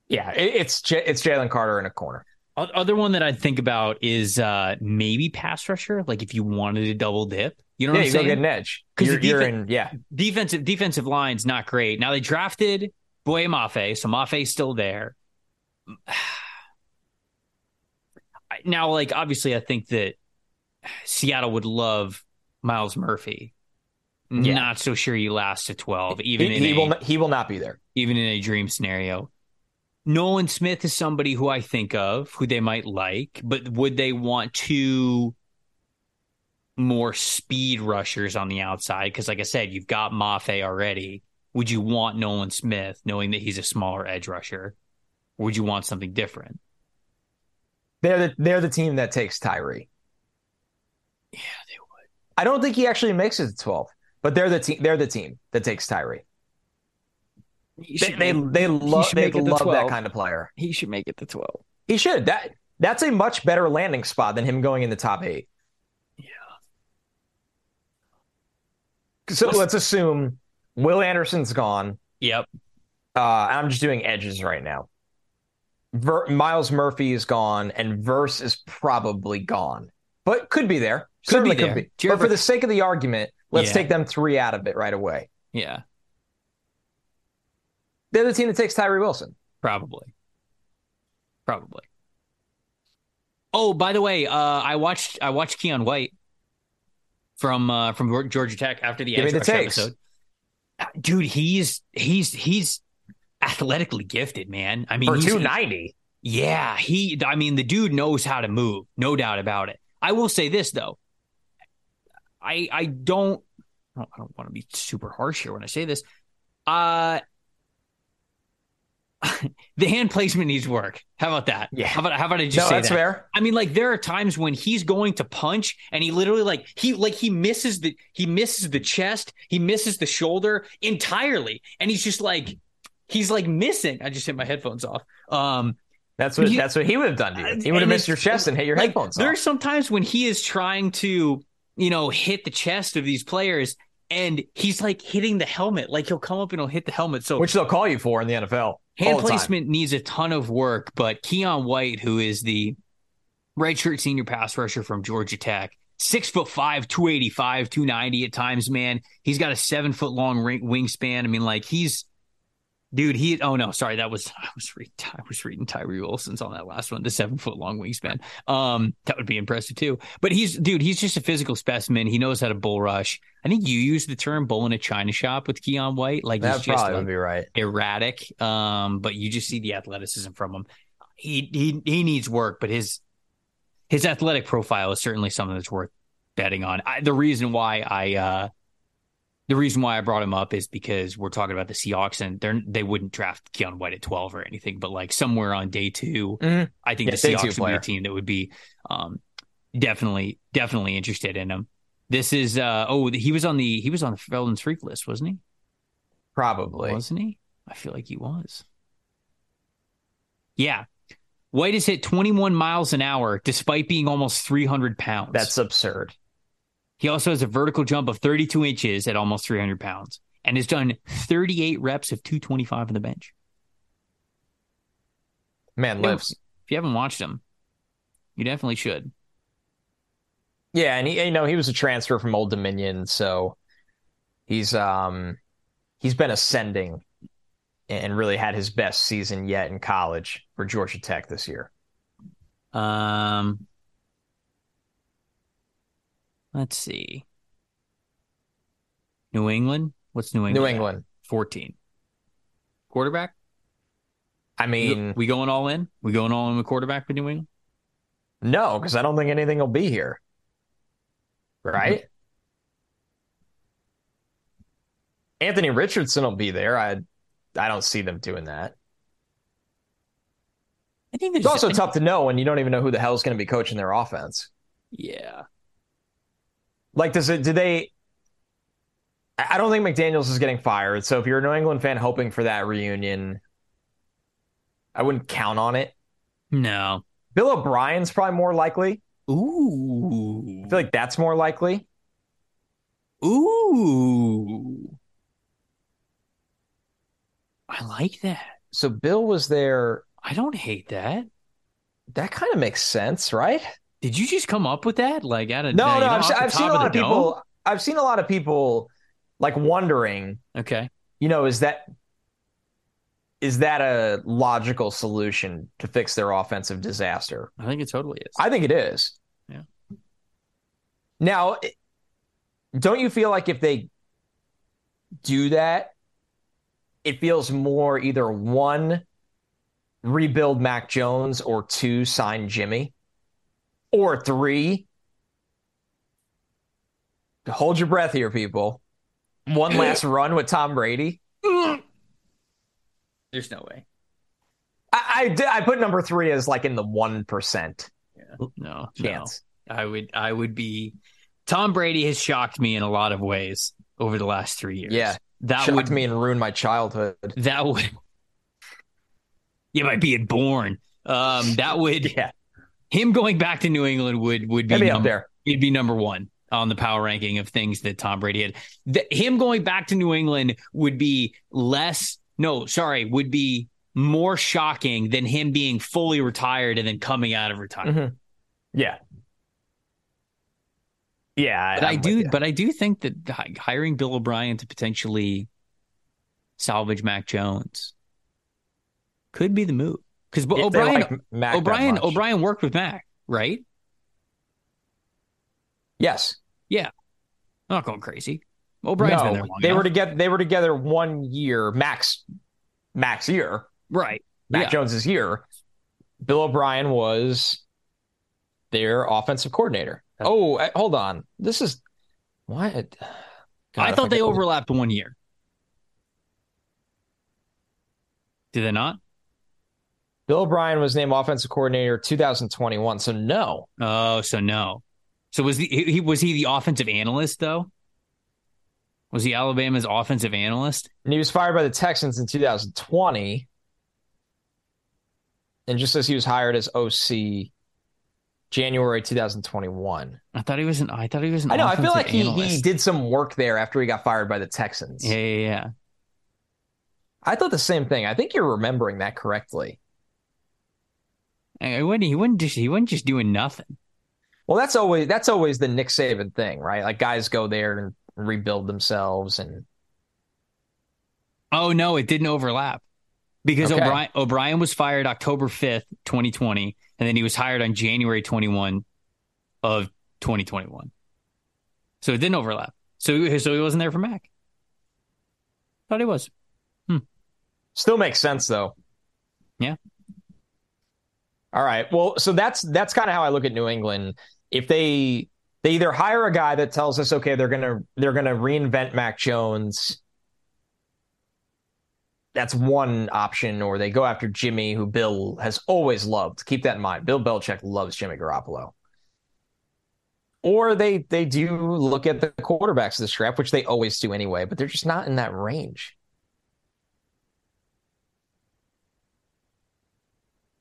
Yeah, it, it's J- it's Jalen Carter in a corner. Other one that I'd think about is uh, maybe pass rusher. Like if you wanted to double dip, you know yeah, what I'm you saying? go get an edge 'Cause you're, the you're defen- in. Yeah, defensive defensive line's not great. Now they drafted Boye Mafe, so Mafe's still there. Now, like obviously, I think that Seattle would love Myles Murphy. Yeah. Not so sure he lasts to twelve, even he, in he a, will he will not be there. even in a dream scenario. Nolan Smith is somebody who I think of who they might like, but would they want two more speed rushers on the outside? Because, like I said, you've got Mafe already. Would you want Nolan Smith knowing that he's a smaller edge rusher? Or would you want something different? They're the they're the team that takes Tyree. Yeah, they would. I don't think he actually makes it to twelve, but they're the team. They're the team that takes Tyree. They they, they love they make love that kind of player. He should make it to 12. He should. That that's a much better landing spot than him going in the top eight. Yeah. So What's- let's assume Will Anderson's gone. Yep. Uh, I'm just doing edges right now. Ver- Myles Murphy is gone, and Verse is probably gone, but could be there. Could Certainly be there. could be. But for the sake of the argument, let's Yeah. take them three out of it right away. Yeah, They're the team that takes Tyree Wilson. probably. Probably. Oh, by the way, uh, I watched I watched Keion White from uh, from Georgia Tech after the the episode. Dude, he's he's he's athletically gifted, man. I mean, For he's- 290. Yeah, he. I mean, the dude knows how to move, no doubt about it. I will say this though, I I don't I don't, I don't want to be super harsh here when I say this. Uh the hand placement needs work. How about that? Yeah. How about how about I just No, say that's that? fair. I mean, like there are times when he's going to punch and he literally like he like he misses the he misses the chest, he misses the shoulder entirely, and he's just like he's like missing. I just hit my headphones off. Um, That's what You- that's what he would have done to you. He would have missed your chest and hit your like headphones there are off. some times when he is trying to you know hit the chest of these players and he's like hitting the helmet like he'll come up and he'll hit the helmet so Which they'll call you for in the NFL. hand the time. placement needs a ton of work but keion white who is the redshirt senior pass rusher from georgia tech six foot five 285 290 at times man he's got a seven foot long ring, wingspan i mean like he's Dude, he oh no, sorry, that was I was reading I was reading Tyree Wilson's on that last one, the seven foot long wingspan. Um, that would be impressive too. But he's dude, he's just a physical specimen. He knows how to bull rush. I think you used the term bull in a china shop with Keion White. Like That he's just probably like, would be right. erratic. Um, but you just see the athleticism from him. He he he needs work, but his his athletic profile is certainly something that's worth betting on. I, the reason why I uh the reason why I brought him up is because we're talking about the Seahawks and they're they wouldn't draft Keion White at twelve or anything, but like somewhere on day 2 Mhm. I think Yeah, the day two Seahawks would be a team that would be um definitely definitely interested in him. This is uh oh he was on the he was on the Feldman's freak list, wasn't he? Probably. Wasn't he? I feel like he was. Yeah. White has hit 21 miles an hour despite being almost 300 pounds. That's absurd. He also has a vertical jump of 32 inches at almost 300 pounds and has done 38 reps of 225 on the bench. Man lives. If you haven't watched him, you definitely should. Yeah, and he you know, he was a transfer from Old Dominion, so he's um he's been ascending and really had his best season yet in college for Georgia Tech this year. Um, let's see. New England? What's New England? New? England. 14. Quarterback? I mean, we going all in? We going all in with quarterback for New England? no, because I don't think anything will be here. Right? Anthony Richardson will be there. I I don't see them doing that. I think It's also tough to know when you don't even know who the hell is going to be coaching their offense. Yeah. Like, does it? Do they? I don't think McDaniels is getting fired. So if you're a New England fan hoping for that reunion, I wouldn't count on it. No. Bill O'Brien's probably more likely. Ooh. I feel like that's more likely. Ooh. I like that. so Bill was there. I don't hate that. That kind of makes sense, right? Did you just come up with that? Like out of No, no. I've, off se- the I've seen a lot of the dome? people. I've seen a lot of people like wondering. Okay. You know, is that is that a logical solution to fix their offensive disaster? I think it totally is. I think it is. Yeah. Now, don't you feel like if they do that, it feels more either one, rebuild Mac Jones, or two, sign Jimmy, or three, hold your breath here, people. One last run with Tom Brady. There's no way. I, I, did- I put number three as like in the 1% No, no. chance. I would I would be Tom Brady has shocked me in a lot of ways over the last three years. Yeah. That Shocked would me and ruined my childhood. that would Yeah, by being born. Um that would Yeah. Him going back to New England would would be Get me up number, there. he'd be number one on the power ranking of things that Tom Brady had. The, him going back to New England would be less no, sorry, would be more shocking than him being fully retired and then coming out of retirement. Mhm. Yeah. Yeah, But I I'm do, but I do think that hiring Bill O'Brien to potentially salvage Mac Jones could be the move because O'Brien, like Mac O'Brien. O'Brien worked with Mac, right? Yes, I'm not going crazy. O'Brien's no, been there long they enough. were together. They were together one year, max, max year. right. Mac Yeah. Jones's year. Bill O'Brien was their offensive coordinator. Oh, uh, hold on. This is what I thought they overlapped one year. Did they not? Bill O'Brien was named offensive coordinator 2021. So no, Oh, so no. So was the he was he the offensive analyst though? Was he Alabama's offensive analyst? and he was fired by the Texans in 2020. And just as he was hired as OC January 2021. I thought he was an. I thought he was an. I know. I feel like he, he did some work there after he got fired by the Texans. Yeah, yeah, yeah. I thought the same thing. I think you're remembering that correctly. I wouldn't. He wouldn't just. He wasn't just doing nothing. Well, that's always that's always the Nick Saban thing, right? Like guys go there and rebuild themselves, and Oh no, it didn't overlap because Okay. O'Brien O'Brien was fired October fifth, twenty twenty, and then he was hired on January twenty one of twenty twenty one. So it didn't overlap. So so he wasn't there for Mac. Thought he was. Hmm. still makes sense though. Yeah. All right. Well, so that's that's kind of how I look at New England. If they they either hire a guy that tells us, okay, they're gonna they're gonna reinvent Mac Jones. That's one option, or they go after Jimmy, who Bill has always loved. Keep that in mind. Bill Belichick loves Jimmy Garoppolo. Or they they do look at the quarterbacks of the draft, which they always do anyway, but they're just not in that range.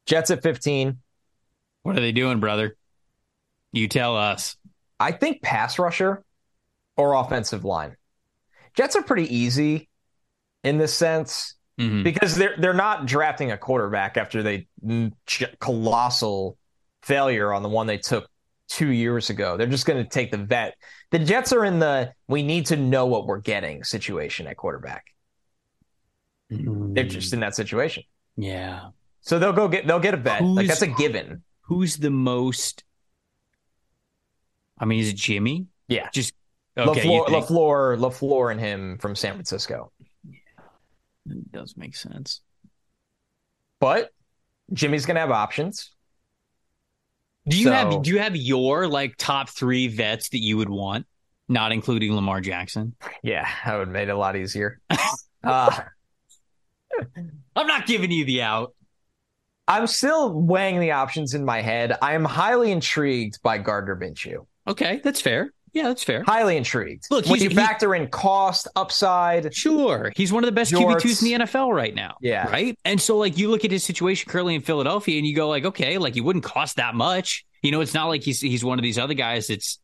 Jets at 15. What are they doing, brother? You tell us. I think pass rusher or offensive line. Jets are pretty easy in this sense Mhm. because they're they're not drafting a quarterback after they mm, colossal failure on the one they took two years ago. They're just going to take the vet. The Jets are in the we need to know what we're getting situation at quarterback. They're just in that situation. yeah. So they'll go get they'll get a vet. like that's a given. Who's the most? I mean, is it Jimmy? Yeah. Just okay. LaFleur, think- LaFleur, LaFleur and him from San Francisco. Yeah, It does make sense. But Jimmy's going to have options. Do you So- have do you have your like top three vets that you would want, not including Lamar Jackson? Yeah, that would make it a lot easier. uh, I'm not giving you the out. I'm still weighing the options in my head. I am highly intrigued by Gardner Minshew. Okay, that's fair. Yeah, that's fair. Highly intrigued. Look, when he's- you factor in cost, upside, Sure, he's one of the best Jorts. QB2s in the NFL right now. Yeah. right. And so, like, you look at his situation currently in Philadelphia, and you go, like, okay, like he wouldn't cost that much. You know, it's not like he's he's one of these other guys that's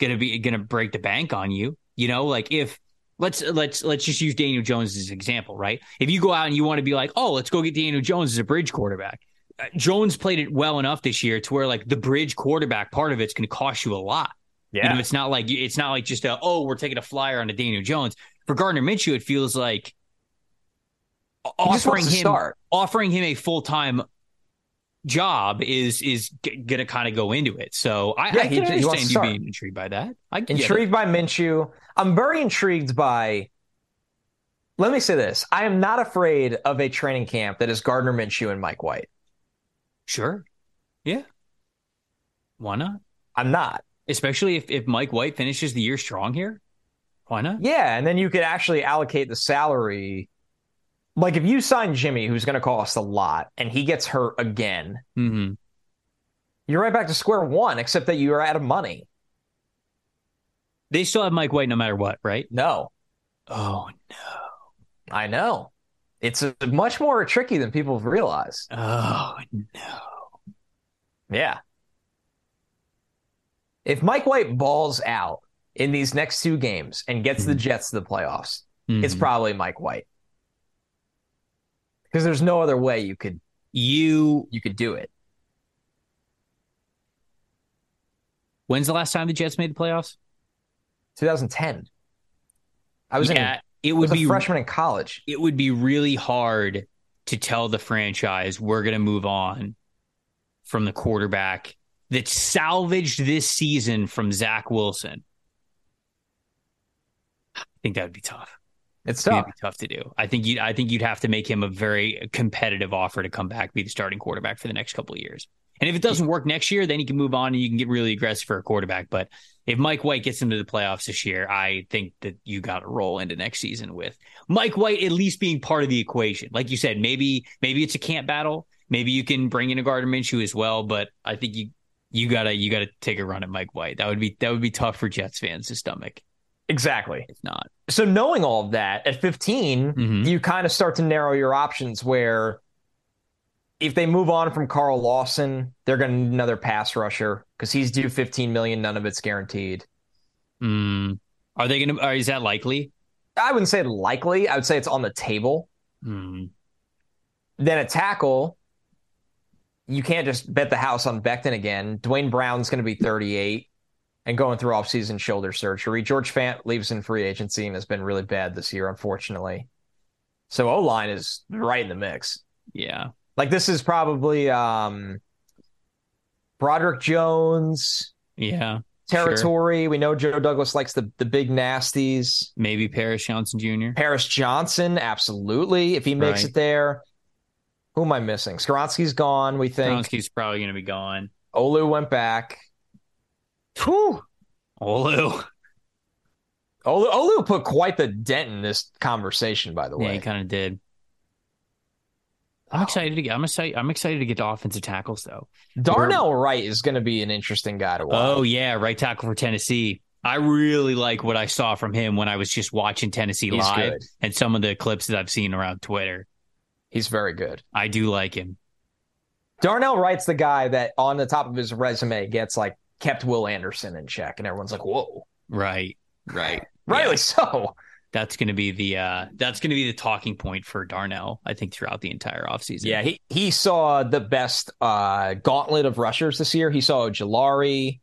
gonna be gonna break the bank on you. You know, like if let's let's let's just use Daniel Jones as an example, right? If you go out and you want to be like, oh, let's go get Daniel Jones as a bridge quarterback. Uh, Jones played it well enough this year to where like the bridge quarterback part of it's going to cost you a lot. Yeah, you know, it's not like it's not like just a oh, we're taking a flyer on a Daniel Jones. For Gardner Minshew, it feels like offering him offering him a full time job is is g- gonna kind of go into it. So I, yeah, I can he, understand he you being intrigued by that. I can't intrigued by Minshew. I'm very intrigued by. Let me say this: I am not afraid of a training camp that is Gardner Minshew and Mike White. Sure. Yeah. Why not? I'm not. Especially if, if Mike White finishes the year strong here. Why not? Yeah, and then you could actually allocate the salary like if you sign Jimmy, who's going to cost a lot, and he gets hurt again, mm-hmm. you're right back to square one, except that you are out of money. They still have Mike White no matter what, right? No. Oh no. I know. It's a, much more tricky than people realize. Oh no. Yeah. If Mike White balls out in these next two games and gets mm-hmm. the Jets to the playoffs, mm-hmm. it's probably Mike White because there's no other way you could you you could do it. When's the last time the Jets made the playoffs? 2010. I was yeah, in, it would be freshman in college. It would be really hard to tell the franchise we're going to move on from the quarterback that salvaged this season from Zach Wilson. I think that would be tough. It's tough. Be tough to do. I think you. I think you'd have to make him a very competitive offer to come back, be the starting quarterback for the next couple of years. And if it doesn't work next year, then you can move on and you can get really aggressive for a quarterback. But if Mike White gets into the playoffs this year, I think that you got to roll into next season with Mike White at least being part of the equation. Like you said, maybe maybe it's a camp battle. Maybe you can bring in a Gardner Minshew as well. But I think you you gotta you gotta take a run at Mike White. That would be that would be tough for Jets fans to stomach. Exactly. It's not. So knowing all of that at 15, mm-hmm. you kind of start to narrow your options where if they move on from Carl Lawson, they're going to need another pass rusher because he's due 15 million. None of it's guaranteed. Mm. Are they going to, is that likely? I wouldn't say likely. I would say it's on the table. Mm. Then a tackle, you can't just bet the house on Becton again. Duane Brown's going to be 38 and going through off-season shoulder surgery. George Fant leaves in free agency and has been really bad this year, unfortunately. So O line is right in the mix. Yeah, like this is probably um, Broderick Jones. Yeah, territory. Sure. We know Joe Douglas likes the the big nasties. Maybe Paris Johnson Jr. Paris Johnson, absolutely. If he makes right. it there. Who am I missing? Skoronski's gone. We think Skoronski's probably going to be gone. Olu went back. Whew. Olu. Olu. Olu put quite the dent in this conversation, by the way. Yeah, he kind of did. I'm excited to get. I'm excited. I'm excited to get to offensive tackles though. Darnell We're, Wright is going to be an interesting guy to watch. Oh yeah, right tackle for Tennessee. I really like what I saw from him when I was just watching Tennessee He's live good. and some of the clips that I've seen around Twitter. He's very good. I do like him. Darnell Wright's the guy that on the top of his resume gets like kept Will Anderson in check, and everyone's like, "Whoa!" Right, right, rightly yeah. so. That's going to be the uh, that's going to be the talking point for Darnell, I think, throughout the entire offseason. Yeah, he he saw the best uh, gauntlet of rushers this year. He saw Ojulari.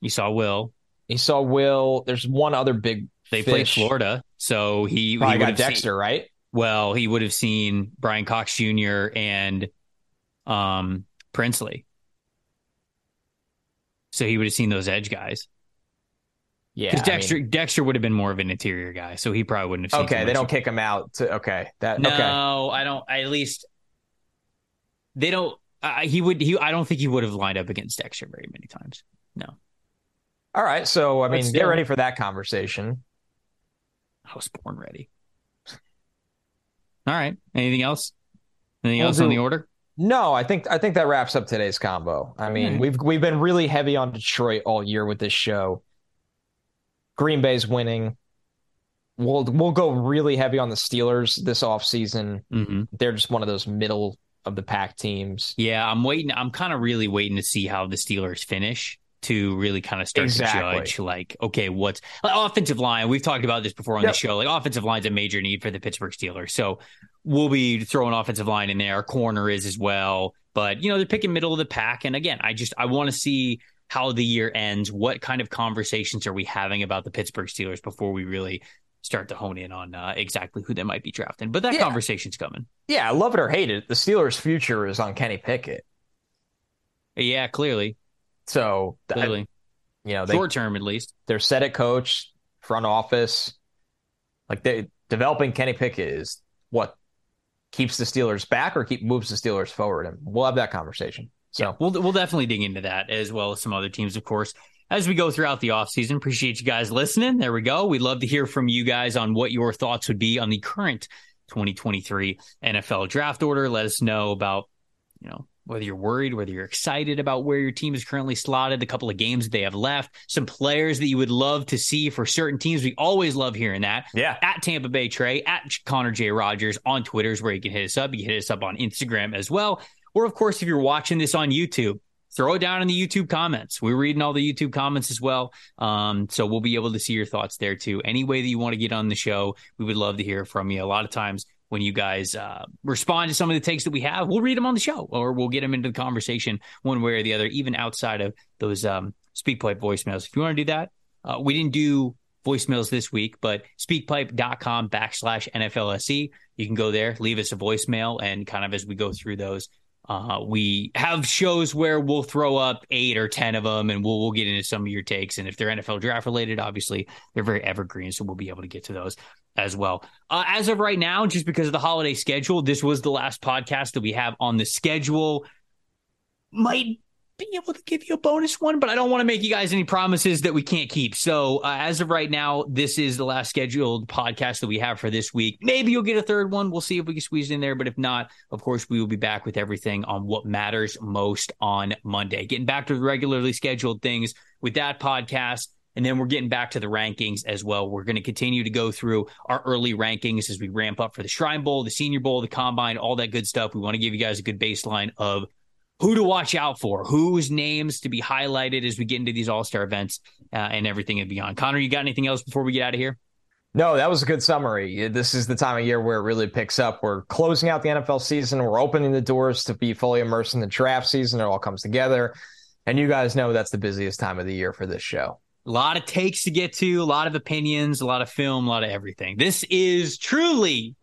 He saw Will. He saw Will. There's one other big. They played Florida, so he probably he got Dexter, seen, right? Well, he would have seen Brenton Cox Jr. and um Princely. So he would have seen those edge guys. Yeah, because Dexter I mean, Dexter would have been more of an interior guy, so he probably wouldn't have. Seen okay, they don't kick him out. To, okay, that no, okay. I don't. At least they don't. Uh, he would. He. I don't think he would have lined up against Dexter very many times. No. All right, so I mean, get ready for that conversation. I was born ready. All right. Anything else? Anything we'll else do, on the order? No, I think I think that wraps up today's combo. I mean, mm. we've we've been really heavy on Detroit all year with this show. Green Bay's winning. We'll we'll go really heavy on the Steelers this offseason. Mm-hmm. They're just one of those middle of the pack teams. Yeah, I'm waiting. I'm kind of really waiting to see how the Steelers finish to really kind of start Exactly. to judge like okay what's like, offensive line we've talked about this before on Yep. the show like offensive line's a major need for the pittsburgh steelers so we'll be throwing offensive line in there corner is as well but you know they're picking middle of the pack and again i just i want to see how the year ends what kind of conversations are we having about the pittsburgh steelers before we really start to hone in on uh, exactly who they might be drafting but that Yeah. conversation's coming Yeah, love it or hate it, the Steelers' future is on Kenny Pickett. yeah clearly So, I- clearly you know, they, short term at least they're set at coach, front office. Like they developing Kenny Pickett is what keeps the Steelers back or keep moves the Steelers forward, and we'll have that conversation. So Yeah, we'll we'll definitely dig into that as well as some other teams, of course, as we go throughout the offseason. Appreciate you guys listening. There we go. We'd love to hear from you guys on what your thoughts would be on the current 2023 NFL draft order. Let us know about, you know, whether you're worried, whether you're excited about where your team is currently slotted, a couple of games that they have left, some players that you would love to see for certain teams. We always love hearing that yeah, at Tampa Bay Trey, at Connor J. Rogers on Twitter is where you can hit us up. You can hit us up on Instagram as well. Or, of course, if you're watching this on YouTube, throw it down in the YouTube comments. We're reading all the YouTube comments as well. Um, so we'll be able to see your thoughts there too. Any way that you want to get on the show, we would love to hear from you. A lot of times when you guys uh, respond to some of the takes that we have, we'll read them on the show or we'll get them into the conversation one way or the other, even outside of those um, SpeakPipe voicemails. If you want to do that, uh, we didn't do voicemails this week, but speakpipe.com backslash NFLSE. You can go there, leave us a voicemail, and kind of as we go through those, uh, we have shows where we'll throw up eight or 10 of them and we'll, we'll get into some of your takes. And if they're NFL draft related, obviously they're very evergreen. So we'll be able to get to those as well. Uh, as of right now, just because of the holiday schedule, this was the last podcast that we have on the schedule. Might be able to give you a bonus one, but I don't want to make you guys any promises that we can't keep. So, uh, as of right now, this is the last scheduled podcast that we have for this week. Maybe you'll get a third one. We'll see if we can squeeze it in there. But if not, of course, we will be back with everything on what matters most on Monday. Getting back to the regularly scheduled things with that podcast. And then we're getting back to the rankings as well. We're going to continue to go through our early rankings as we ramp up for the Shrine Bowl, the Senior Bowl, the Combine, all that good stuff. We want to give you guys a good baseline of who to watch out for, whose names to be highlighted as we get into these All Star events uh, and everything and beyond. Connor, you got anything else before we get out of here? No, that was a good summary. This is the time of year where it really picks up. We're closing out the NFL season. We're opening the doors to be fully immersed in the draft season. It all comes together. And you guys know that's the busiest time of the year for this show. A lot of takes to get to, a lot of opinions, a lot of film, a lot of everything. This is truly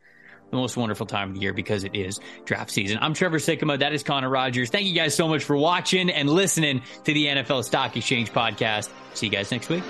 the most wonderful time of the year because it is draft season. I'm Trevor Sikkema. That is Connor Rogers. Thank you guys so much for watching and listening to the NFL Stock Exchange podcast. See you guys next week.